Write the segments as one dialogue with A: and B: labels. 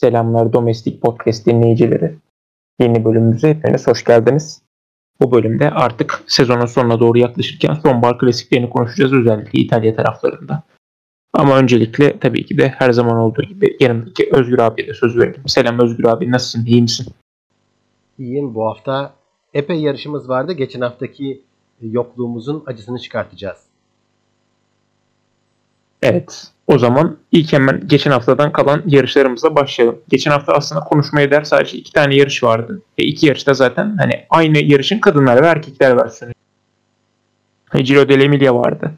A: Selamlar Domestik Podcast dinleyicileri. Yeni bölümümüze hepiniz hoş geldiniz. Bu bölümde artık sezonun sonuna doğru yaklaşırken sonbahar klasiklerini konuşacağız özellikle İtalya taraflarında. Ama öncelikle tabii ki de her zaman olduğu gibi yanımdaki Özgür abiye de söz verelim. Selam Özgür abi nasılsın iyi misin?
B: İyiyim bu hafta epey yarışımız vardı. Geçen haftaki yokluğumuzun acısını çıkartacağız.
A: Evet. O zaman ilk hemen geçen haftadan kalan yarışlarımızla başlayalım. Geçen hafta aslında konuşmaya değer sadece iki tane yarış vardı. E iki yarışta zaten hani aynı yarışın kadınlar ve erkekler versiyonu. Giro dell'Emilia vardı.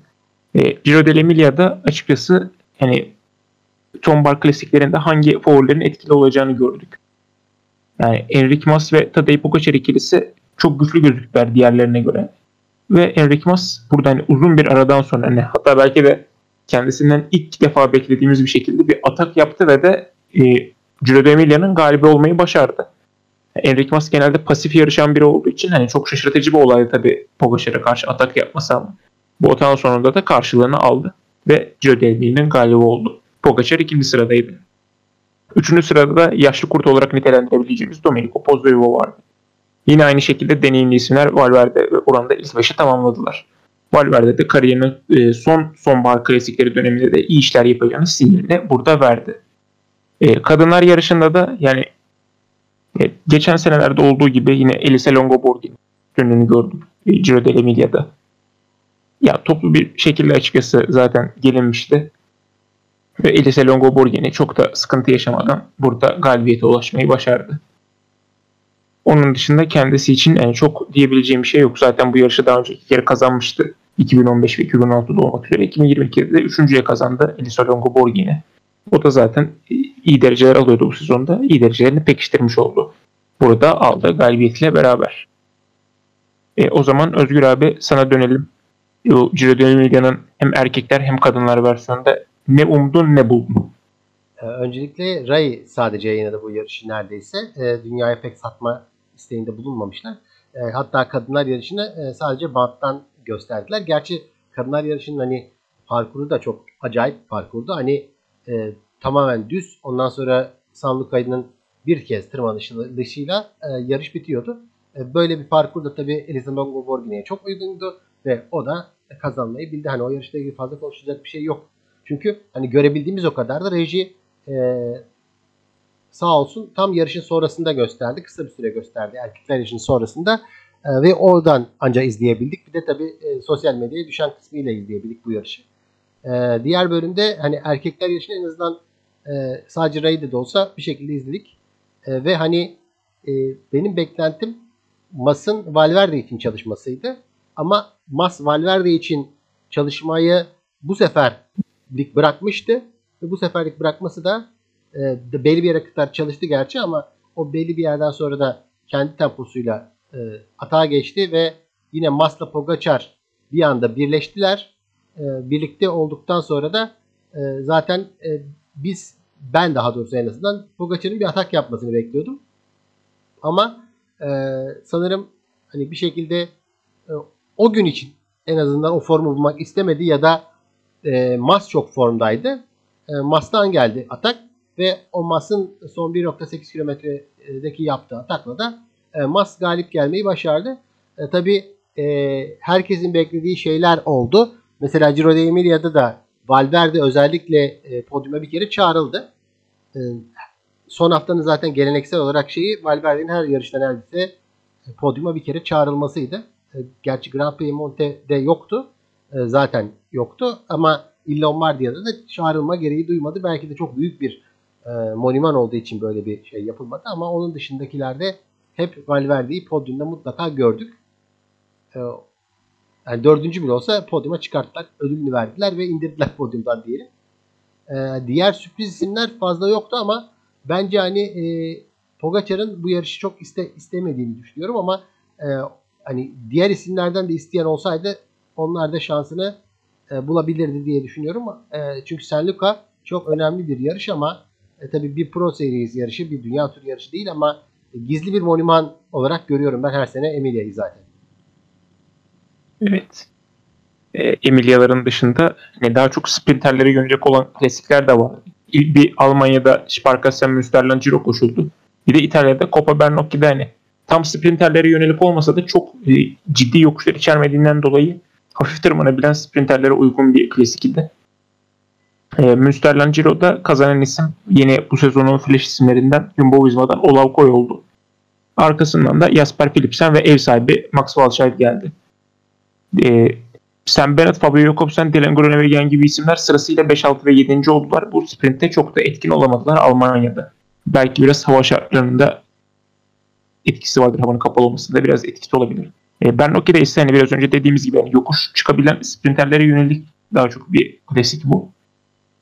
A: E, Giro dell'Emilia'da açıkçası hani Tombar klasiklerinde hangi favorilerin etkili olacağını gördük. Yani Enric Mas ve Tadej Pogacar ikilisi çok güçlü gözüktüler diğerlerine göre. Ve Enric Mas burada hani uzun bir aradan sonra hani hatta belki de kendisinden ilk defa beklediğimiz bir şekilde bir atak yaptı ve de e, Giro d'Emilia'nın galibi olmayı başardı. Enric Mas genelde pasif yarışan biri olduğu için hani çok şaşırtıcı bir olaydı tabii Pogacar'a karşı atak yapması ama bu atağın sonunda da karşılığını aldı ve Giro d'Emilia'nın galibi oldu. Pogacar ikinci sıradaydı. Üçüncü sırada da yaşlı kurt olarak nitelendirebileceğimiz Domenico Pozzovivo vardı. Yine aynı şekilde deneyimli isimler Valverde ve oranda ilk beşi tamamladılar. Valverde de kariyerinin e, son sonbahar klasikleri döneminde de iyi işler yapacağını sinyalini burada verdi. E, kadınlar yarışında da yani e, geçen senelerde olduğu gibi yine Elisa Longoborgini gününü gördük e, Giro dell'Emilia'da. Ya toplu bir şekilde açıkçası zaten gelinmişti. Ve Elisa Longoborgini çok da sıkıntı yaşamadan burada galibiyete ulaşmayı başardı. Onun dışında kendisi için yani çok diyebileceğim bir şey yok. Zaten bu yarışı daha önce iki kere kazanmıştı. 2015 ve 2016'da olmak üzere. 2022'de de üçüncüye kazandı Elisa Longo Borghini. O da zaten iyi dereceler alıyordu bu sezonda. İyi derecelerini pekiştirmiş oldu. Burada aldı galibiyetiyle beraber. E, o zaman Özgür abi sana dönelim. O Giro hem erkekler hem kadınlar versiyonunda ne umdun ne buldun?
B: Ee, öncelikle Ray sadece yayınladı bu yarışı neredeyse. Ee, dünyaya pek satma isteğinde bulunmamışlar. Ee, hatta kadınlar yarışını e, sadece banttan gösterdiler. Gerçi kadınlar yarışının hani parkuru da çok acayip parkurdu. Hani e, tamamen düz. Ondan sonra San Luca'nın bir kez tırmanışıyla e, yarış bitiyordu. E, böyle bir parkur da tabii Elisa Longo Borghini'ye çok uygundu ve o da kazanmayı bildi. Hani o yarışla ilgili fazla konuşacak bir şey yok. Çünkü hani görebildiğimiz o kadar da reji e, sağ olsun tam yarışın sonrasında gösterdi. Kısa bir süre gösterdi erkekler yarışın sonrasında. E, ve oradan ancak izleyebildik. Bir de tabii e, sosyal medyaya düşen kısmıyla izleyebildik bu yarışı. E, diğer bölümde hani erkekler yarışını en azından e, sadece Ray'de de olsa bir şekilde izledik. E, ve hani e, benim beklentim Mas'ın Valverde için çalışmasıydı. Ama Mas Valverde için çalışmayı bu sefer bırakmıştı. Ve bu seferlik bırakması da e, belli bir yere kadar çalıştı gerçi ama o belli bir yerden sonra da kendi temposuyla e, atağa geçti ve yine Masla Pogacar bir anda birleştiler. E, birlikte olduktan sonra da e, zaten e, biz ben daha doğrusu en azından Pogacar'ın bir atak yapmasını bekliyordum. Ama e, sanırım hani bir şekilde e, o gün için en azından o formu bulmak istemedi ya da e, Mas çok formdaydı. E, Mas'tan geldi atak ve o Mas'ın son 1.8 kilometredeki yaptığı atakla da e, Mas galip gelmeyi başardı. E, Tabi e, herkesin beklediği şeyler oldu. Mesela Giro d'Emilia'da da Valverde özellikle e, podyuma bir kere çağrıldı. E, son haftanın zaten geleneksel olarak şeyi Valverde'nin her yarışta neredeyse e, podyuma bir kere çağrılmasıydı. E, gerçi Grand Prix Monte'de yoktu. E, zaten yoktu ama İlla Lombardia'da da çağrılma gereği duymadı. Belki de çok büyük bir e, moniman olduğu için böyle bir şey yapılmadı ama onun dışındakilerde hep Valverde'yi podyumda mutlaka gördük. E, yani dördüncü bile olsa podyuma çıkarttılar. Ödülünü verdiler ve indirdiler podyumdan diyelim. E, diğer sürpriz isimler fazla yoktu ama bence hani e, Pogacar'ın bu yarışı çok iste, istemediğini düşünüyorum ama e, hani diğer isimlerden de isteyen olsaydı onlar da şansını e, bulabilirdi diye düşünüyorum. E, çünkü San Luca çok önemli bir yarış ama e, tabii bir Pro Series yarışı, bir dünya tur yarışı değil ama gizli bir moniman olarak görüyorum ben her sene Emilia'yı zaten.
A: Evet. E, Emilia'ların dışında ne daha çok sprinterlere yönelik olan klasikler de var. bir Almanya'da Sparkassen Münsterland Giro koşuldu. Bir de İtalya'da Coppa Bernocchi'de hani tam sprinterlere yönelik olmasa da çok e, ciddi yokuşlar içermediğinden dolayı hafif tırmanabilen sprinterlere uygun bir klasikiydi. E, Münsterland Giro'da kazanan isim yine bu sezonun flash isimlerinden Jumbo Visma'dan Olav Koy oldu. Arkasından da Jasper Philipsen ve ev sahibi Max Walscheid geldi. E, Sam Bennett, Fabio Jakobsen, Dylan Groenewegen gibi isimler sırasıyla 5, 6 ve 7. oldular. Bu sprintte çok da etkin olamadılar Almanya'da. Belki biraz hava şartlarında etkisi vardır. Havanın kapalı olmasında biraz etkisi olabilir. E, Bernocchi'de ise hani biraz önce dediğimiz gibi yani yokuş çıkabilen sprinterlere yönelik daha çok bir klasik bu.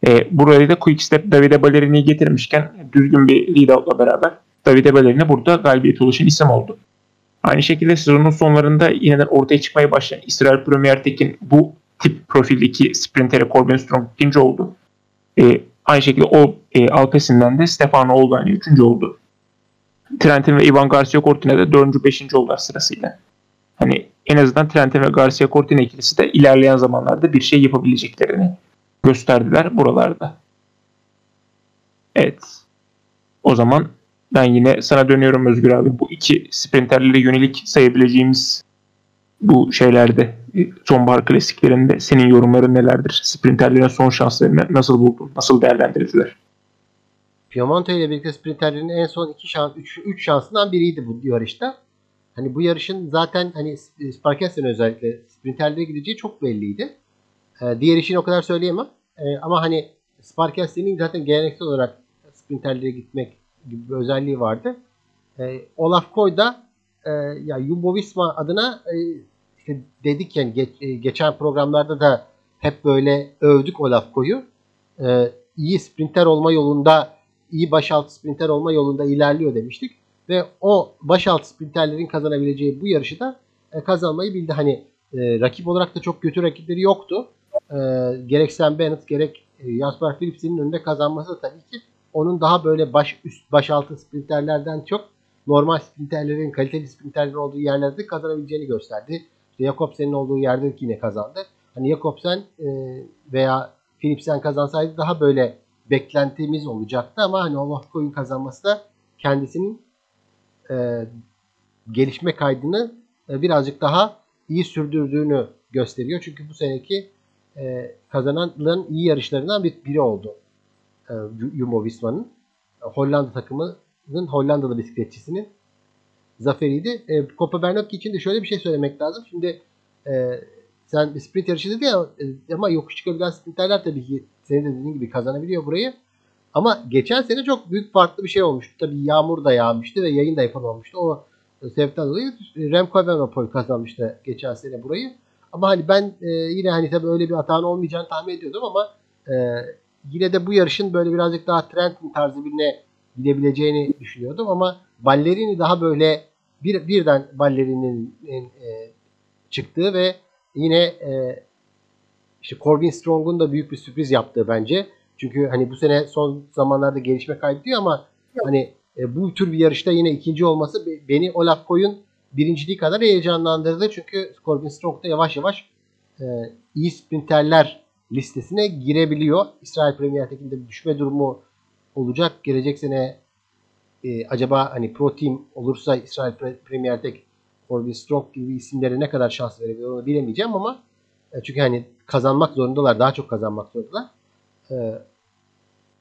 A: E, burayı da Quickstep Davide Ballerini'yi getirmişken düzgün bir lead-out'la beraber Davide Ballerini burada galibiyet ulaşan isim oldu. Aynı şekilde sezonun sonlarında yeniden ortaya çıkmaya başlayan İsrail Premier Tek'in bu tip profildeki sprintere Corbin Strong ikinci oldu. E, aynı şekilde o e, Alpesinden de Stefano Olgani üçüncü oldu. Trentin ve Ivan Garcia Cortina da dördüncü, beşinci oldular sırasıyla. Hani en azından Trentin ve Garcia Cortina ikilisi de ilerleyen zamanlarda bir şey yapabileceklerini gösterdiler buralarda. Evet. O zaman ben yine sana dönüyorum Özgür abi. Bu iki sprinterlere yönelik sayabileceğimiz bu şeylerde sonbahar klasiklerinde senin yorumların nelerdir? Sprinterlerin son şanslarını nasıl buldun? Nasıl değerlendirdiler?
B: Piemonte ile birlikte sprinterlerin en son iki şans, üç, üç şansından biriydi bu yarışta. Hani bu yarışın zaten hani Sparkes'in özellikle sprinterlere gideceği çok belliydi. Ee, diğer işini o kadar söyleyemem. Ee, ama hani Sparkes'in zaten geleneksel olarak sprinterlere gitmek gibi bir özelliği vardı. E, Olaf Koy da e, ya Jumbo Visma adına e, işte dedik yani geç, e, geçen programlarda da hep böyle övdük Olaf Koy'u. İyi sprinter olma yolunda, iyi başaltı sprinter olma yolunda ilerliyor demiştik. Ve o başaltı sprinterlerin kazanabileceği bu yarışı da e, kazanmayı bildi. Hani rakip olarak da çok kötü rakipleri yoktu. E, gerek Sam Bennett gerek e, Jasper Philips'in önünde kazanması tabii ki onun daha böyle baş üst baş altı sprinterlerden çok normal sprinterlerin kaliteli sprinterlerin olduğu yerlerde kazanabileceğini gösterdi. İşte Jakobsen'in olduğu yerde yine kazandı. Hani Jakobsen e, veya Philipsen kazansaydı daha böyle beklentimiz olacaktı ama hani Olafko'nun kazanması da kendisinin e, gelişme kaydını e, birazcık daha iyi sürdürdüğünü gösteriyor. Çünkü bu seneki e, kazananların iyi yarışlarından bir, biri oldu e, Jumbo Visma'nın. Hollanda takımının Hollandalı bisikletçisinin zaferiydi. E, Copa Bernocchi için de şöyle bir şey söylemek lazım. Şimdi e, sen sprint yarışı dedi ya e, ama yokuş çıkabilen sprinterler tabii ki senin de dediğin gibi kazanabiliyor burayı. Ama geçen sene çok büyük farklı bir şey olmuştu. Tabii yağmur da yağmıştı ve yayın da yapılmamıştı. O sebepten dolayı Remco Evenepoel kazanmıştı geçen sene burayı. Ama hani ben e, yine hani tabii öyle bir hatanın olmayacağını tahmin ediyordum ama e, yine de bu yarışın böyle birazcık daha Trentin tarzı birine gidebileceğini düşünüyordum ama Ballerini daha böyle bir birden Ballerini'nin e, çıktığı ve yine e, işte Corbin Strong'un da büyük bir sürpriz yaptığı bence. Çünkü hani bu sene son zamanlarda gelişme kaydediyor ama hani e, bu tür bir yarışta yine ikinci olması beni Olaf Koy'un birinciliği kadar heyecanlandırdı. Çünkü Corbin Strong da yavaş yavaş e, iyi sprinterler listesine girebiliyor. İsrail Premier Tekinde bir düşme durumu olacak. Gelecek sene e, acaba hani Pro Team olursa İsrail Premier Tek Corbin Strong gibi isimlere ne kadar şans verebilir onu bilemeyeceğim ama e, çünkü hani kazanmak zorundalar. Daha çok kazanmak zorundalar. E,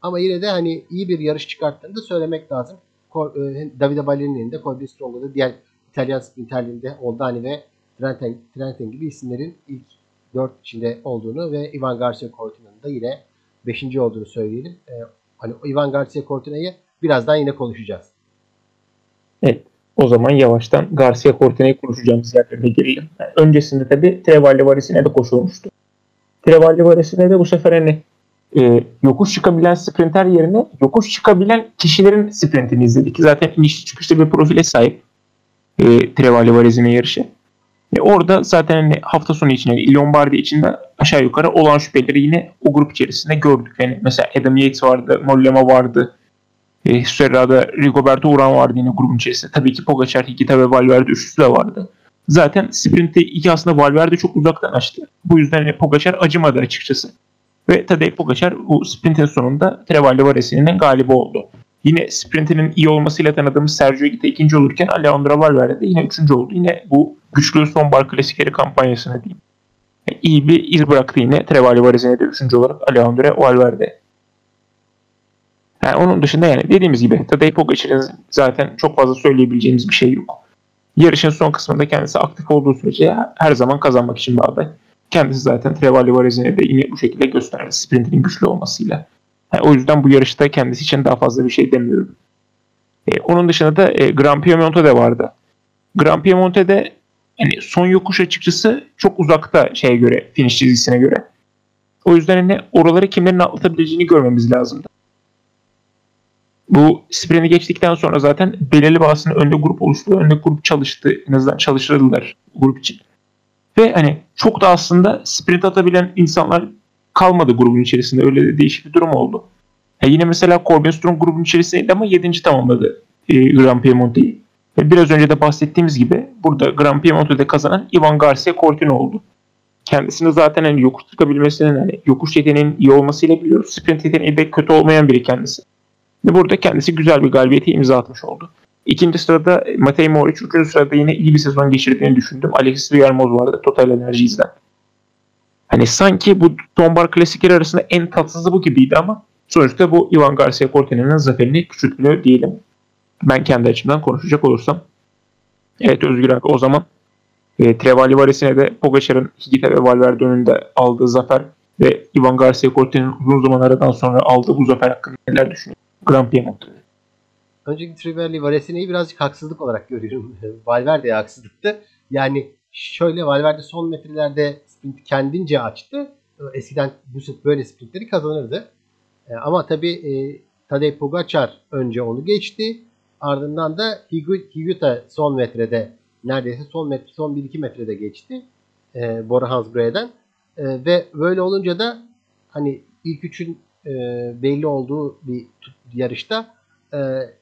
B: ama yine de hani iyi bir yarış çıkarttığını da söylemek lazım. E, Davide Ballerini'nin de Corbin Strong'da da diğer İtalyan sprinterlerinde Oldani ve Trenten, Trenten gibi isimlerin ilk 4 içinde olduğunu ve Ivan Garcia Cortina'nın da yine 5. olduğunu söyleyelim. Ee, hani Ivan Garcia Cortina'yı birazdan yine konuşacağız.
A: Evet. O zaman yavaştan Garcia Cortina'yı konuşacağımız yerlerine gelelim. Yani öncesinde tabi Trevalli Varesine de koşulmuştu. Trevalli Varesine de bu sefer hani e, yokuş çıkabilen sprinter yerine yokuş çıkabilen kişilerin sprintini izledik. Zaten iniş çıkışta bir profile sahip e, Trevalli Varesine yarışı. E orada zaten hani hafta sonu için yani Lombardi için de aşağı yukarı olan şüpheleri yine o grup içerisinde gördük. Yani mesela Adam Yates vardı, Mollema vardı. E, Serra'da Rigoberto Uran vardı yine grubun içerisinde. Tabii ki Pogacar, Hikita ve Valverde üçlüsü de vardı. Zaten sprintte iki aslında Valverde çok uzaktan açtı. Bu yüzden hani Pogacar acımadı açıkçası. Ve Tadej Pogacar bu sprintin sonunda Trevalli Varesi'nin galibi oldu. Yine sprintinin iyi olmasıyla tanıdığımız Sergio Higuita ikinci olurken Alejandro Valverde de yine üçüncü oldu. Yine bu güçlü son bar klasikleri kampanyasına diyeyim. Yani iyi bir iz bıraktı yine Trevalli Varesi'ne de üçüncü olarak Alejandro Valverde. Yani onun dışında yani dediğimiz gibi Tadej Pogacar'ın zaten çok fazla söyleyebileceğimiz bir şey yok. Yarışın son kısmında kendisi aktif olduğu sürece her zaman kazanmak için bir aday. Kendisi zaten Trevalli Varesi'ne de yine bu şekilde gösterdi sprintinin güçlü olmasıyla. Yani o yüzden bu yarışta kendisi için daha fazla bir şey demiyorum. E, onun dışında da e, Grand Piemonte'de vardı. Grand Piemonte'de yani son yokuş açıkçası çok uzakta şeye göre, finish çizgisine göre. O yüzden hani oraları kimlerin atlatabileceğini görmemiz lazımdı. Bu sprinti geçtikten sonra zaten belirli bazısının önde grup oluştu. Önde grup çalıştı. En azından çalıştırdılar grup için. Ve hani çok da aslında sprint atabilen insanlar kalmadı grubun içerisinde. Öyle de değişik bir durum oldu. Ya yine mesela Corbin Strong grubun içerisindeydi ama 7. tamamladı e, Grand Piemonte'yi. Ve biraz önce de bahsettiğimiz gibi burada Grand Piemonte'de kazanan Ivan Garcia Cortino oldu. Kendisini zaten hani yokuş çıkabilmesinin hani yokuş yeteneğinin iyi olmasıyla biliyoruz. Sprint yeteneği de kötü olmayan biri kendisi. Ve burada kendisi güzel bir galibiyeti imza atmış oldu. İkinci sırada Matej Moric, üçüncü sırada yine iyi bir sezon geçirdiğini düşündüm. Alexis Villarmoz vardı Total Enerjies'den. Hani sanki bu Tombar klasikleri arasında en tatsızı bu gibiydi ama sonuçta bu Ivan Garcia Cortino'nun zaferini küçültmüyor diyelim. Ben kendi açımdan konuşacak olursam. Evet Özgür abi o zaman e, Trevali Varesine de Pogacar'ın Higita ve Valverde önünde aldığı zafer ve Ivan Garcia Cortino'nun uzun zaman aradan sonra aldığı bu zafer hakkında neler düşünüyorsun? Grand Piemonte.
B: Önceki Trevali Varesine'yi birazcık haksızlık olarak görüyorum. Valverde'ye haksızlıktı. Yani şöyle Valverde son metrelerde sprint kendince açtı. Eskiden bu böyle sprintleri kazanırdı. E, ama tabii e, Tadej Pogacar önce onu geçti. Ardından da Higuita son metrede neredeyse son metre son 1-2 metrede geçti. E, Bora Hansgrohe'den. E, ve böyle olunca da hani ilk üçün e, belli olduğu bir yarışta e,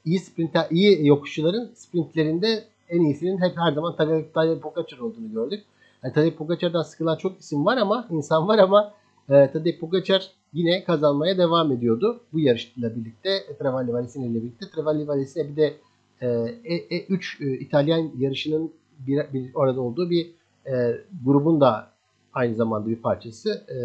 B: iyi sprinter, iyi yokuşçuların sprintlerinde en iyisinin hep her zaman Tadej Pogacar olduğunu gördük. Yani Tadej Pogacar'dan sıkılan çok isim var ama insan var ama e, Tadej Pogacar yine kazanmaya devam ediyordu. Bu yarışla birlikte Trevalli Valesini ile birlikte Trevalli Valesine bir de e, e, 3 e, İtalyan yarışının bir, bir orada olduğu bir e, grubun da aynı zamanda bir parçası. E,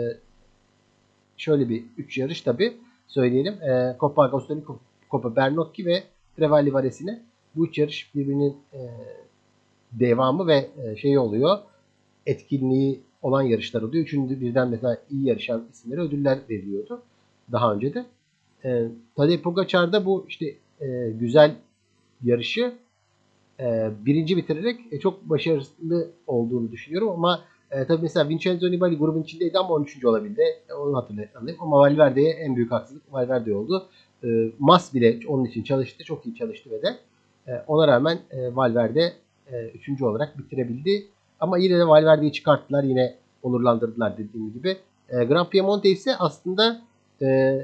B: şöyle bir 3 yarış tabi söyleyelim. E, Coppa Agostini, Coppa Bernocchi ve Trevalli Valesine bu üç yarış birbirinin e, devamı ve e, şey oluyor. Etkinliği olan yarışlar oluyor. Üçüncü birden mesela iyi yarışan isimlere ödüller veriliyordu. Daha önce de. E, Tadej Pogacar bu işte e, güzel yarışı e, birinci bitirerek e, çok başarılı olduğunu düşünüyorum ama e, tabii mesela Vincenzo Nibali grubun içindeydi ama 13. olabildi. E, onu hatırlayalım. Ama Valverde'ye en büyük haksızlık Valverde oldu. E, Mas bile onun için çalıştı. Çok iyi çalıştı ve de e, ona rağmen e, Valverde e, olarak bitirebildi. Ama yine de Valverde'yi çıkarttılar. Yine onurlandırdılar dediğim gibi. E, Grand Piemonte ise aslında e,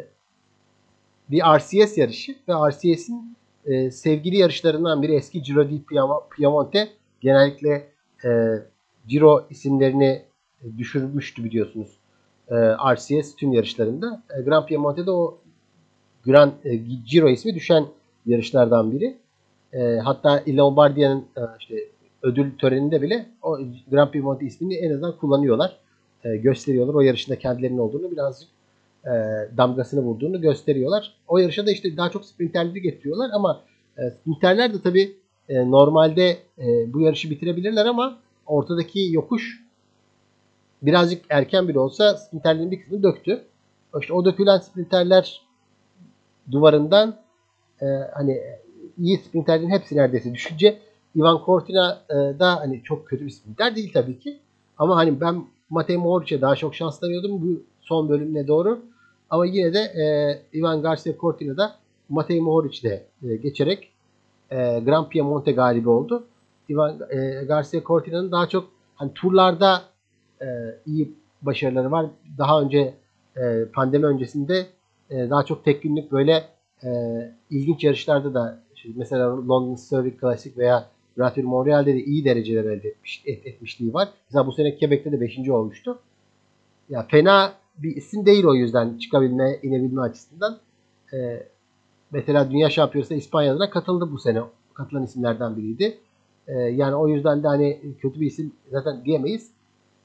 B: bir RCS yarışı ve RCS'in e, sevgili yarışlarından biri eski Giro di Piemonte. Genellikle e, Giro isimlerini düşürmüştü biliyorsunuz. E, RCS tüm yarışlarında. E, Grand Piemonte'de o Grand e, Giro ismi düşen yarışlardan biri. E, hatta Lombardia'nın e, işte ödül töreninde bile o Grand Piemonte ismini en azından kullanıyorlar. E, gösteriyorlar. O yarışında kendilerinin olduğunu birazcık e, damgasını vurduğunu gösteriyorlar. O yarışa da işte daha çok sprinterleri getiriyorlar ama e, sprinterler de tabii e, normalde e, bu yarışı bitirebilirler ama ortadaki yokuş birazcık erken bile olsa sprinterlerin bir kısmını döktü. İşte o dökülen sprinterler duvarından e, hani iyi sprinterlerin hepsi neredeyse düşünce Ivan Cortina e, da hani çok kötü bir sprinter değil tabii ki. Ama hani ben Matej Mohoric'e daha çok şans tanıyordum bu son bölümüne doğru. Ama yine de e, Ivan Garcia Cortina da Matej Mohoric'le e, geçerek e, Grand Piemonte galibi oldu. Ivan e, Garcia Cortina'nın daha çok hani turlarda e, iyi başarıları var. Daha önce e, pandemi öncesinde e, daha çok tek günlük böyle e, ilginç yarışlarda da mesela London Surrey Classic veya Grand Tour Montreal'de de iyi dereceler elde etmiş, et, etmişliği var. Mesela bu sene Quebec'te de 5. olmuştu. Ya fena bir isim değil o yüzden çıkabilme, inebilme açısından. E, mesela Dünya Şampiyonası İspanya'da katıldı bu sene. Katılan isimlerden biriydi. E, yani o yüzden de hani kötü bir isim zaten diyemeyiz.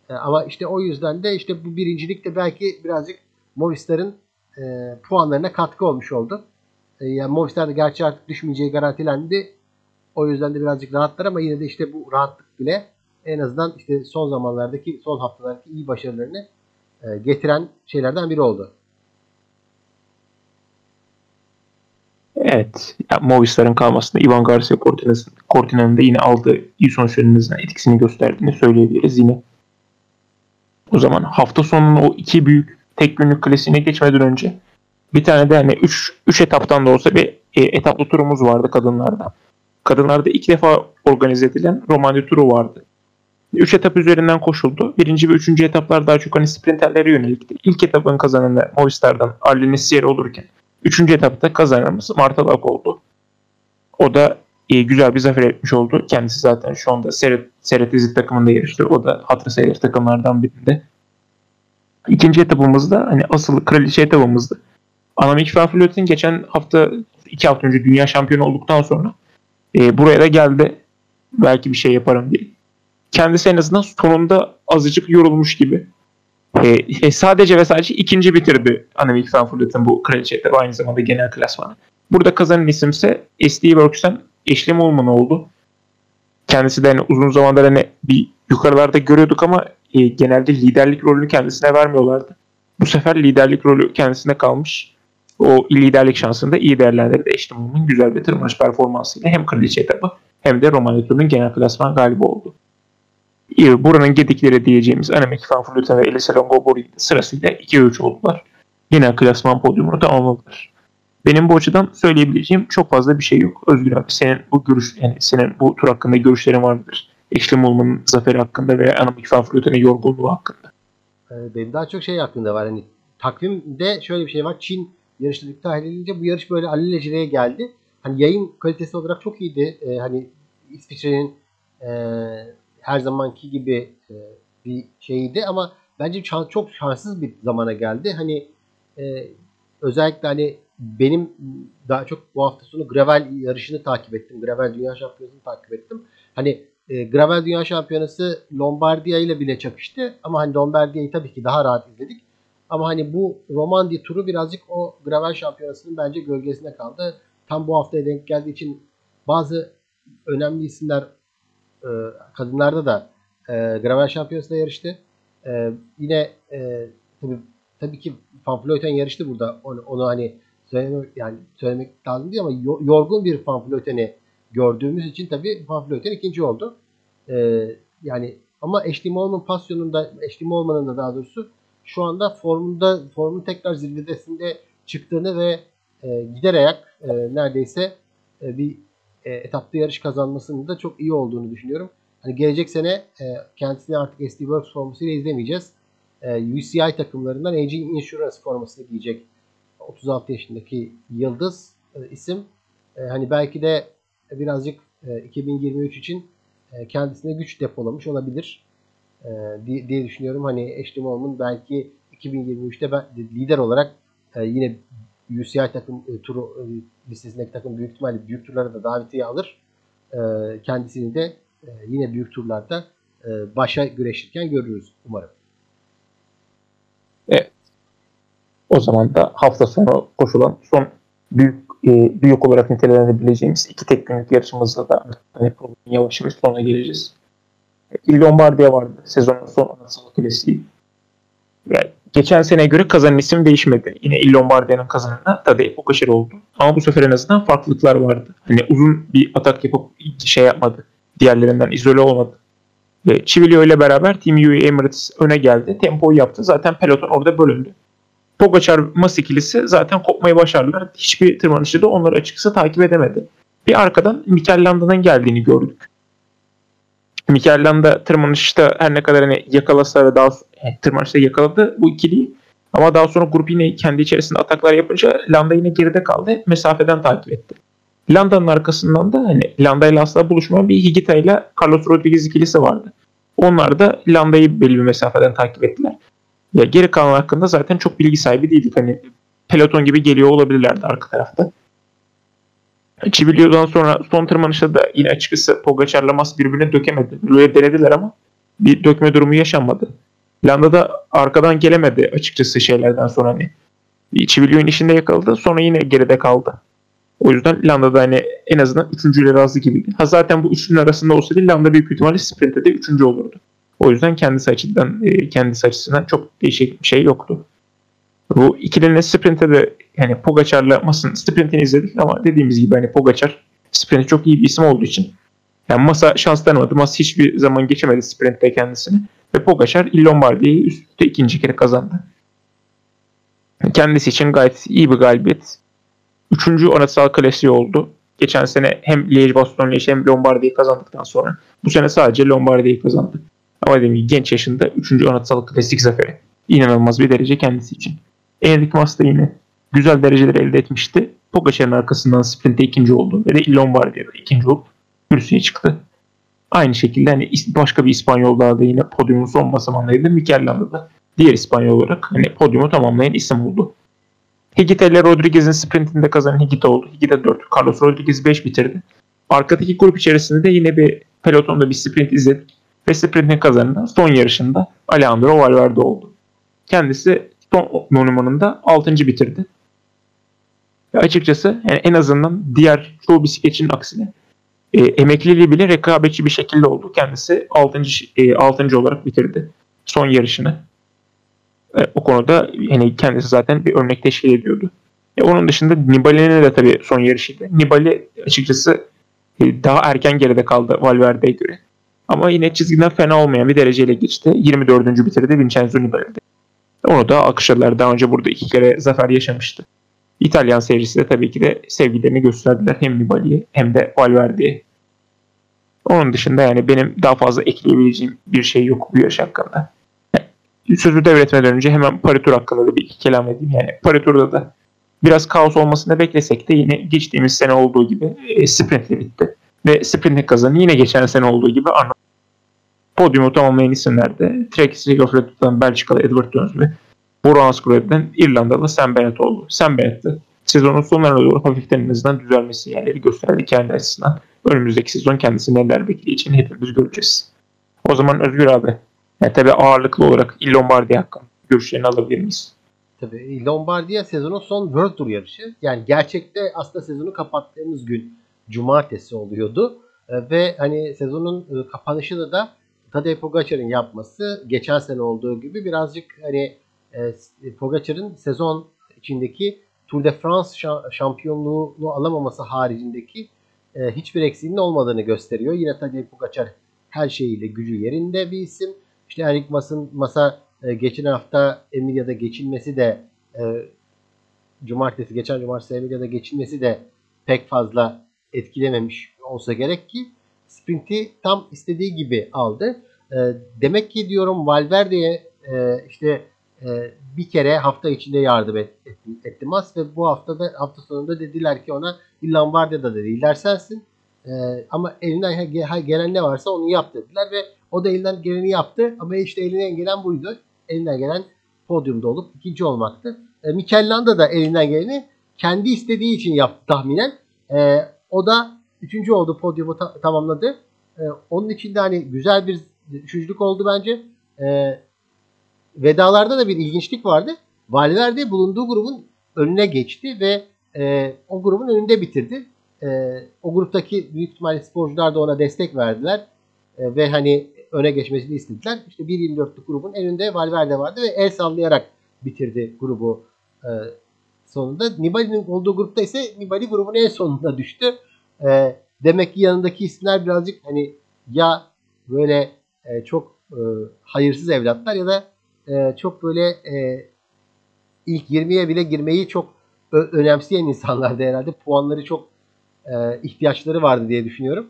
B: E, ama işte o yüzden de işte bu birincilik de belki birazcık Movistar'ın e, puanlarına katkı olmuş oldu. E, yani Movistar gerçi artık düşmeyeceği garantilendi. O yüzden de birazcık rahatlar ama yine de işte bu rahatlık bile en azından işte son zamanlardaki, son haftalardaki iyi başarılarını e, getiren şeylerden biri oldu.
A: Evet. Yani Movistar'ın kalmasında Ivan Garcia Cortina'nın da yine aldığı iyi sonuçlarının etkisini gösterdiğini söyleyebiliriz yine. O zaman hafta sonunun o iki büyük tek günlük klasiğine geçmeden önce bir tane de hani 3 3 etaptan da olsa bir e, etaplı turumuz vardı kadınlarda. Kadınlarda ilk defa organize edilen Romanya turu vardı. 3 etap üzerinden koşuldu. Birinci ve üçüncü etaplar daha çok hani sprinterlere yönelikti. İlk etapın kazananı Movistar'dan Arlen Siyer olurken üçüncü etapta kazananımız Marta Lak oldu. O da e, güzel bir zafer etmiş oldu. Kendisi zaten şu anda Seret, Seret Ezit takımında yarıştı. O da hatırı sayılır takımlardan birinde. İkinci etapımızda hani asıl kraliçe etapımızdı. Annemiek van Vleuten geçen hafta iki hafta önce dünya şampiyonu olduktan sonra e, buraya da geldi. Belki bir şey yaparım diye. Kendisi en azından sonunda azıcık yorulmuş gibi. E, e, sadece ve sadece ikinci bitirdi Annemiek van Vleuten bu kraliçe etabı aynı zamanda genel klasmanı. Burada kazanan isimse SD Works'ten Eşlem Olman oldu. Kendisi de hani uzun zamandır hani bir yukarılarda görüyorduk ama e, genelde liderlik rolünü kendisine vermiyorlardı. Bu sefer liderlik rolü kendisine kalmış. O liderlik şansını da iyi değerlendirdi. Eştimum'un güzel bir tırmanış performansıyla hem kraliçe etabı hem de Romanya Turu'nun genel klasman galibi oldu. Buranın gedikleri diyeceğimiz Annemiek van Vleuten ve Elisa Longobor'u sırasıyla 2-3 oldular. Genel klasman podyumunu tamamladılar. Benim bu açıdan söyleyebileceğim çok fazla bir şey yok. Özgür abi senin bu görüş yani senin bu tur hakkında görüşlerin var mıdır? Eşlem Olman'ın zaferi hakkında veya Annemiek van Vleuten'in yorgunluğu hakkında.
B: Ee, benim daha çok şey hakkında var. Hani takvimde şöyle bir şey var. Çin yarışları iptal edilince bu yarış böyle alelacele geldi. Hani yayın kalitesi olarak çok iyiydi. Ee, hani İsviçre'nin e, her zamanki gibi e, bir şeydi ama bence çok şanssız bir zamana geldi. Hani e, özellikle hani benim daha çok bu hafta sonu gravel yarışını takip ettim. Gravel Dünya Şampiyonası'nı takip ettim. Hani e, Gravel Dünya Şampiyonası Lombardia ile bile çakıştı. Ama hani Lombardia'yı tabii ki daha rahat izledik. Ama hani bu Romandie turu birazcık o Gravel Şampiyonası'nın bence gölgesine kaldı. Tam bu haftaya denk geldiği için bazı önemli isimler e, kadınlarda da e, Gravel Şampiyonası'nda yarıştı. E, yine e, tabii, tabii ki Van yarıştı burada. Onu, onu hani söylemek yani söylemek lazım değil ama yorgun bir Van gördüğümüz için tabii Van ikinci oldu. Yani ama Ashley Molman pasyonunda Ashley Molman'ın da daha doğrusu şu anda formunda formun tekrar zirvedesinde çıktığını ve e, giderek e, neredeyse e, bir e, etapta yarış kazanmasının da çok iyi olduğunu düşünüyorum. Hani gelecek sene e, kendisini artık SD Works formasıyla izlemeyeceğiz. E, UCI takımlarından AG Insurance formasını giyecek 36 yaşındaki yıldız e, isim. E, hani belki de birazcık e, 2023 için e, kendisine güç depolamış olabilir e, diye, düşünüyorum. Hani Ashley Molman belki 2023'te ben, lider olarak e, yine UCI takım e, turu e, listesindeki takım büyük ihtimalle büyük turlara da davetiye alır. Kendisini de yine büyük turlarda başa güreşirken görürüz umarım.
A: Evet. O zaman da hafta sonu koşulan son büyük büyük olarak nitelendirilebileceğimiz iki tek günlük yarışımızda da hani yavaş yavaş sonuna geleceğiz. Il Lombardia vardı sezonun son anasal klasiği. Yani geçen seneye göre kazanan isim değişmedi. Yine Il Lombardia'nın kazananı Tadej Pogacar oldu. Ama bu sefer en azından farklılıklar vardı. Hani uzun bir atak yapıp şey yapmadı. Diğerlerinden izole olmadı. Ve Civilio ile beraber Team UAE Emirates öne geldi. Tempoyu yaptı. Zaten peloton orada bölündü. Pogacar Mas ikilisi zaten kopmayı başardılar. Hiçbir tırmanışçı da onları açıkçası takip edemedi. Bir arkadan Mikel Landa'nın geldiğini gördük. Mikel Landa tırmanışta her ne kadar hani yakalasa ve daha tırmanışta yakaladı bu ikiliyi. Ama daha sonra grup yine kendi içerisinde ataklar yapınca Landa yine geride kaldı. Mesafeden takip etti. Landa'nın arkasından da hani Landa ile asla buluşmayan bir Higita ile Carlos Rodriguez ikilisi vardı. Onlar da Landa'yı belli bir mesafeden takip ettiler. Ya geri kalan hakkında zaten çok bilgi sahibi değildik. Hani peloton gibi geliyor olabilirlerdi arka tarafta. Cibilio'dan sonra son tırmanışta da yine açıkçası Pogacar'la Mas birbirine dökemedi. Böyle denediler ama bir dökme durumu yaşanmadı. Landa'da arkadan gelemedi açıkçası şeylerden sonra hani. Cibilio'nun işinde yakaladı sonra yine geride kaldı. O yüzden Landa'da hani en azından üçüncüyle razı gibiydi. Ha zaten bu üçünün arasında olsaydı Landa büyük ihtimalle sprinte de üçüncü olurdu. O yüzden kendisi açısından, e, kendisi açısından çok değişik bir şey yoktu. Bu ikilinin sprinte de yani Pogacar'la Mas'ın sprintini izledik ama dediğimiz gibi hani Pogacar sprinte çok iyi bir isim olduğu için yani Masa şans tanımadı. Mas hiçbir zaman geçemedi sprintte kendisini. Ve Pogacar Lombardi'yi üst üste ikinci kere kazandı. Kendisi için gayet iyi bir galibiyet. Üçüncü anıtsal klasiği oldu. Geçen sene hem Liège Bastogne hem Lombardi'yi kazandıktan sonra bu sene sadece Lombardi'yi kazandı. Ama dediğim gibi genç yaşında 3. anıtsal klasik zaferi. İnanılmaz bir derece kendisi için. Enric Mas da yine güzel dereceler elde etmişti. Pogacar'ın arkasından sprinte ikinci oldu ve de Lombardi'de ikinci olup kürsüye çıktı. Aynı şekilde hani başka bir İspanyol daha da yine podyumun son basamağındaydı. Mikel Landa da diğer İspanyol olarak hani podyumu tamamlayan isim oldu. Higita ile Rodriguez'in sprintinde kazanan Higita oldu. Higita 4, Carlos Rodriguez 5 bitirdi. Arkadaki grup içerisinde de yine bir pelotonda bir sprint izledik. Ve sprintin kazanan son yarışında Alejandro Valverde oldu. Kendisi son monumanında 6. bitirdi. Ve açıkçası yani en azından diğer çoğu bisikletçinin aksine e, emekliliği bile rekabetçi bir şekilde oldu. Kendisi 6. E, 6. olarak bitirdi son yarışını. E, o konuda yani kendisi zaten bir örnek teşkil ediyordu. E, onun dışında Nibali'nin de tabii son yarışıydı. Nibali açıkçası e, daha erken geride kaldı Valverde'ye göre. Ama yine çizgiden fena olmayan bir dereceyle geçti. 24. bitirdi Vincenzo Nibali'de. Onu da akışladılar. Daha önce burada iki kere zafer yaşamıştı. İtalyan seyircisi de tabii ki de sevgilerini gösterdiler hem Nibali'ye hem de Valverde'ye. Onun dışında yani benim daha fazla ekleyebileceğim bir şey yok bu yarış hakkında. Sözü devretmeden önce hemen Paritur hakkında da bir iki kelam edeyim. Yani Paritur'da da biraz kaos olmasını beklesek de yine geçtiğimiz sene olduğu gibi e, sprintle bitti. Ve sprintin kazanı yine geçen sene olduğu gibi Arnold. Podyumu tamamlayan isimlerde Trek Sigurdsson Belçikalı Edward Jones ve Bora Hansgrohe'den İrlandalı Sam Bennett oldu. Sam Bennett de sezonun sonlarına doğru hafiften en azından düzelme sinyalleri gösterdi kendi açısından. Önümüzdeki sezon kendisi neler bekleyeceğini hepimiz göreceğiz. O zaman Özgür abi, yani tabii ağırlıklı olarak Lombardi hakkında görüşlerini alabilir miyiz?
B: Tabii Lombardiya sezonun son World Tour yarışı. Yani gerçekte aslında sezonu kapattığımız gün cumartesi oluyordu. E, ve hani sezonun e, kapanışını da Tadej Pogacar'ın yapması geçen sene olduğu gibi birazcık hani e, Pogacar'ın sezon içindeki Tour de France şampiyonluğunu alamaması haricindeki e, hiçbir eksiğinin olmadığını gösteriyor. Yine Tadej Pogacar her şeyiyle gücü yerinde bir isim. İşte Enric Mas'ın Mas'a e, geçen hafta Emilia'da geçilmesi de e, cumartesi, geçen cumartesi Emilia'da geçilmesi de pek fazla etkilememiş olsa gerek ki sprinti tam istediği gibi aldı. E, demek ki diyorum Valverde'ye e, işte e, bir kere hafta içinde yardım et, et, etti Mas ve bu haftada hafta sonunda dediler ki ona Lombardia'da da değiller sensin. E, ama elinden gelen ne varsa onu yap dediler ve o da elinden geleni yaptı ama işte elinden gelen buydu. Elinden gelen podyumda olup ikinci olmaktı. E, Mikel Landa da elinden geleni kendi istediği için yaptı tahminen. E, o da üçüncü oldu podyumu ta- tamamladı. E, onun için de hani güzel bir üçüncülük oldu bence. E, vedalarda da bir ilginçlik vardı. Valverde bulunduğu grubun önüne geçti ve e, o grubun önünde bitirdi. E, o gruptaki büyük ihtimalle sporcular da ona destek verdiler. E, ve hani öne geçmesini istediler. İşte 1.24'lük grubun önünde Valverde vardı ve el sallayarak bitirdi grubu e, sonunda. Nibali'nin olduğu grupta ise Nibali grubun en sonunda düştü. E, demek ki yanındaki isimler birazcık hani ya böyle e, çok e, hayırsız evlatlar ya da e, çok böyle e, ilk 20'ye bile girmeyi çok önemseyen insanlardı herhalde. Puanları çok e, ihtiyaçları vardı diye düşünüyorum.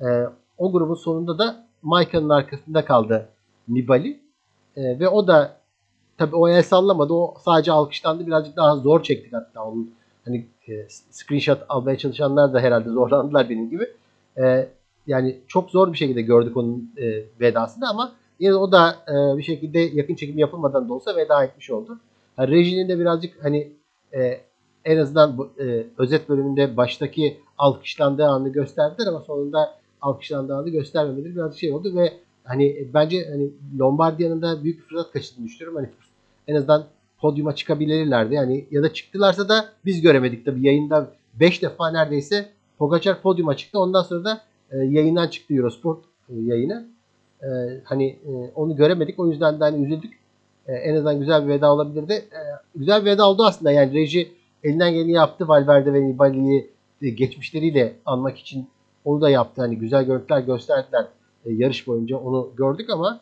B: E, o grubun sonunda da Maika'nın arkasında kaldı Nibali. E, ve o da tabii o el sallamadı. O sadece alkışlandı. Birazcık daha zor çektik hatta onun hani e, screenshot almaya çalışanlar da herhalde zorlandılar benim gibi. E, yani çok zor bir şekilde gördük onun e, vedasını ama yine o da e, bir şekilde yakın çekim yapılmadan da olsa veda etmiş oldu. Yani rejinin de birazcık hani e, en azından bu, e, özet bölümünde baştaki alkışlandığı anı gösterdiler ama sonunda alkışlandığı anı göstermemeleri biraz şey oldu ve hani bence hani Lombardia'nın da büyük bir fırsat kaçırdığını düşünüyorum. Hani en azından podyuma çıkabilirlerdi. Yani ya da çıktılarsa da biz göremedik tabii yayında 5 defa neredeyse Pogacar podyuma çıktı. Ondan sonra da e, yayından çıktı Eurosport e, yayını. E, hani e, onu göremedik. O yüzden de hani üzüldük. E, en azından güzel bir veda olabilirdi. E, güzel bir veda oldu aslında. Yani reji elinden geleni yaptı. Valverde ve Nibali'yi e, geçmişleriyle anmak için onu da yaptı. Hani güzel görüntüler gösterdiler e, yarış boyunca onu gördük ama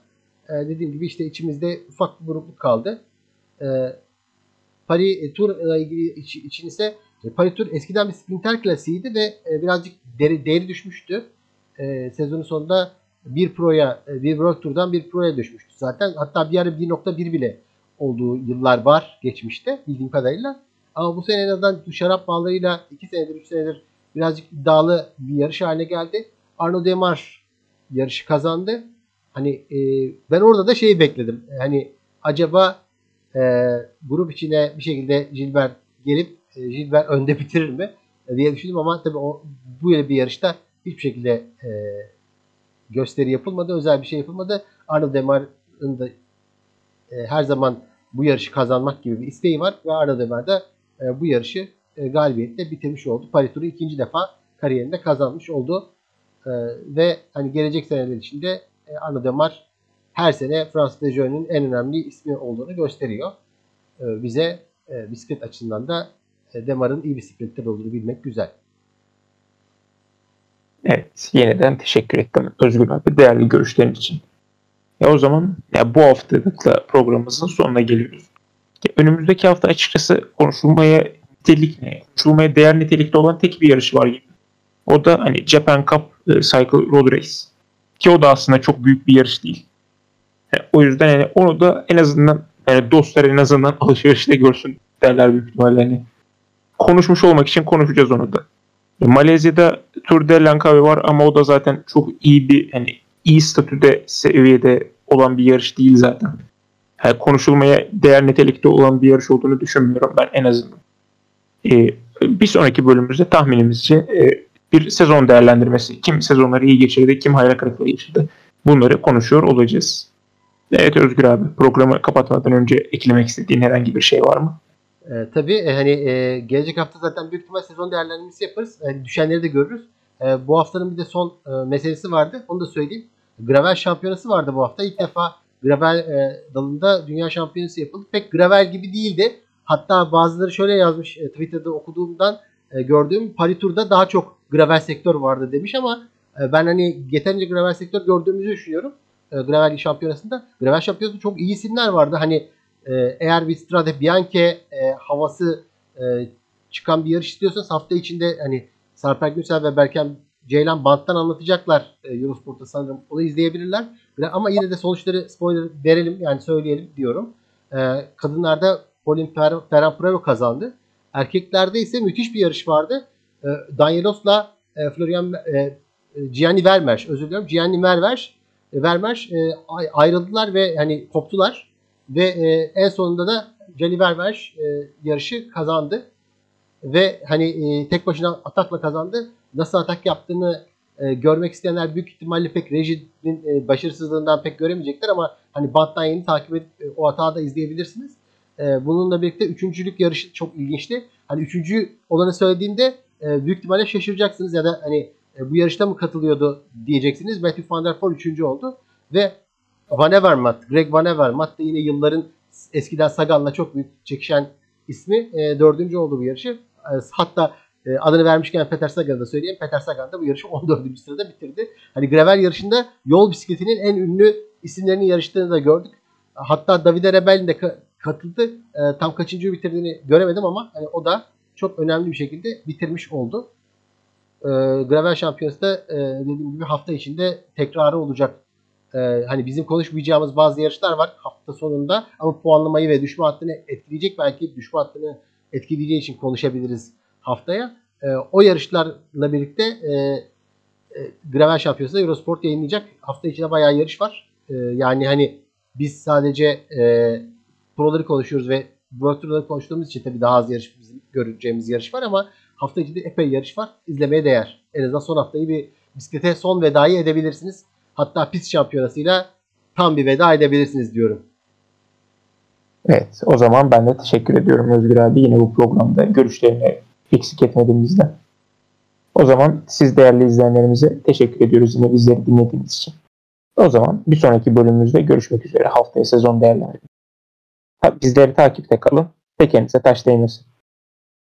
B: e, dediğim gibi işte içimizde ufak bir burukluk kaldı. E, Paris Tour ile ilgili iç, için ise e, Paris Tour eskiden bir sprinter klasiğiydi ve e, birazcık değeri, değeri düşmüştü. E, sezonun sonunda bir proya, e, bir World Tour'dan bir proya düşmüştü zaten. Hatta bir ara 1.1 bile olduğu yıllar var geçmişte bildiğim kadarıyla. Ama bu sene en azından bu şarap bağlarıyla 2 senedir 3 senedir birazcık iddialı bir yarış haline geldi. Arno Demar yarışı kazandı. Hani e, ben orada da şeyi bekledim. Hani acaba e, grup içine bir şekilde Gilbert gelip e, Gilbert önde bitirir mi e, diye düşündüm ama tabii bu bir yarışta hiçbir şekilde e, gösteri yapılmadı. Özel bir şey yapılmadı. Arno Demar'ın da e, her zaman bu yarışı kazanmak gibi bir isteği var ve Arno Demar da e, bu yarışı e, galibiyetle bitirmiş oldu. Paris Turu ikinci defa kariyerinde kazanmış oldu. E, ve hani gelecek seneler içinde e, Arno Demar her sene Fransız Lejeun'un en önemli ismi olduğunu gösteriyor. E, bize e, bisiklet açısından da e, Demar'ın iyi bisikletler olduğunu bilmek güzel.
A: Evet, yeniden teşekkür ettim Özgür abi değerli görüşlerin için. Ya o zaman ya bu haftalıkla programımızın sonuna geliyoruz. Ya önümüzdeki hafta açıkçası konuşulmaya nitelik ne? Konuşulmaya değer nitelikte olan tek bir yarış var gibi. O da hani Japan Cup Cycle Road Race. Ki o da aslında çok büyük bir yarış değil. Yani o yüzden yani onu da en azından yani dostlar en azından alışverişte görsün derler büyük ihtimalle. Hani konuşmuş olmak için konuşacağız onu da. Malezya'da Tour de Langkawi var ama o da zaten çok iyi bir hani iyi statüde seviyede olan bir yarış değil zaten. Yani konuşulmaya değer nitelikte olan bir yarış olduğunu düşünmüyorum ben en azından. Ee, bir sonraki bölümümüzde tahminimizce e, bir sezon değerlendirmesi. Kim sezonları iyi geçirdi, kim hayal kırıklığı geçirdi. Bunları konuşuyor olacağız. Evet Özgür abi programı kapatmadan önce eklemek istediğin herhangi bir şey var mı?
B: E, tabii hani e, gelecek hafta zaten büyük ihtimal sezon değerlendirmesi yaparız. E, düşenleri de görürüz. E, bu haftanın bir de son e, meselesi vardı. Onu da söyleyeyim. Gravel şampiyonası vardı bu hafta. İlk defa gravel e, dalında dünya şampiyonası yapıldı. Pek gravel gibi değildi. Hatta bazıları şöyle yazmış e, Twitter'da okuduğumdan e, gördüğüm Paritur'da daha çok gravel sektör vardı demiş ama e, ben hani yeterince gravel sektör gördüğümüzü düşünüyorum. E, gravel şampiyonasında. Gravel şampiyonasında çok iyi isimler vardı. Hani e, eğer bir Strade Bianche e, havası e, çıkan bir yarış istiyorsanız hafta içinde hani Sarper Günsel ve Berkem Ceylan banttan anlatacaklar e, Eurosport'ta sanırım. Onu izleyebilirler. Ama yine de sonuçları spoiler verelim yani söyleyelim diyorum. E, kadınlarda Colin Ferran Pravo kazandı. Erkeklerde ise müthiş bir yarış vardı. E, Danielos'la e, Florian e, Gianni Vermeer, özür diliyorum. Gianni Vermeer, e, Vermeer e, ayrıldılar ve hani koptular. Ve e, en sonunda da Gianni Vermeer e, yarışı kazandı. Ve hani e, tek başına atakla kazandı. Nasıl atak yaptığını e, görmek isteyenler büyük ihtimalle pek rejinin e, başarısızlığından pek göremeyecekler ama hani banttan yeni takip edip e, o hatağı da izleyebilirsiniz. E, bununla birlikte üçüncülük yarışı çok ilginçti. Hani üçüncü olanı söylediğimde e, büyük ihtimalle şaşıracaksınız ya da hani e, bu yarışta mı katılıyordu diyeceksiniz. Matthew Van Der Poel üçüncü oldu ve Van Evermatt, Greg Van Evermatt da yine yılların eskiden Sagan'la çok büyük çekişen ismi e, dördüncü oldu bu yarışı. E, hatta e, adını vermişken Peter Sagan'ı da söyleyeyim. Peter Sagan da bu yarışı 14. sırada bitirdi. Hani gravel yarışında yol bisikletinin en ünlü isimlerinin yarıştığını da gördük. Hatta Davide Rebell'in de ka- katıldı. E, tam kaçıncı bitirdiğini göremedim ama hani o da çok önemli bir şekilde bitirmiş oldu. E, gravel şampiyonası da e, dediğim gibi hafta içinde tekrarı olacak e, hani bizim konuşmayacağımız bazı yarışlar var hafta sonunda ama puanlamayı ve düşme hattını etkileyecek belki düşme hattını etkileyeceği için konuşabiliriz haftaya. E, o yarışlarla birlikte e, e, Gravel Şampiyonası'nda Eurosport yayınlayacak. Hafta içinde bayağı yarış var. E, yani hani biz sadece e, proları konuşuyoruz ve World Tour'ları konuştuğumuz için tabii daha az yarış bizim göreceğimiz yarış var ama hafta içinde epey yarış var. İzlemeye değer. En azından son haftayı bir bisiklete son vedayı edebilirsiniz. Hatta pist şampiyonasıyla tam bir veda edebilirsiniz diyorum.
A: Evet o zaman ben de teşekkür ediyorum Özgür abi yine bu programda görüşlerini eksik etmediğimizde. O zaman siz değerli izleyenlerimize teşekkür ediyoruz yine bizleri dinlediğiniz için. O zaman bir sonraki bölümümüzde görüşmek üzere haftaya sezon değerlendirme. Bizleri takipte kalın ve kendinize taş değmesin.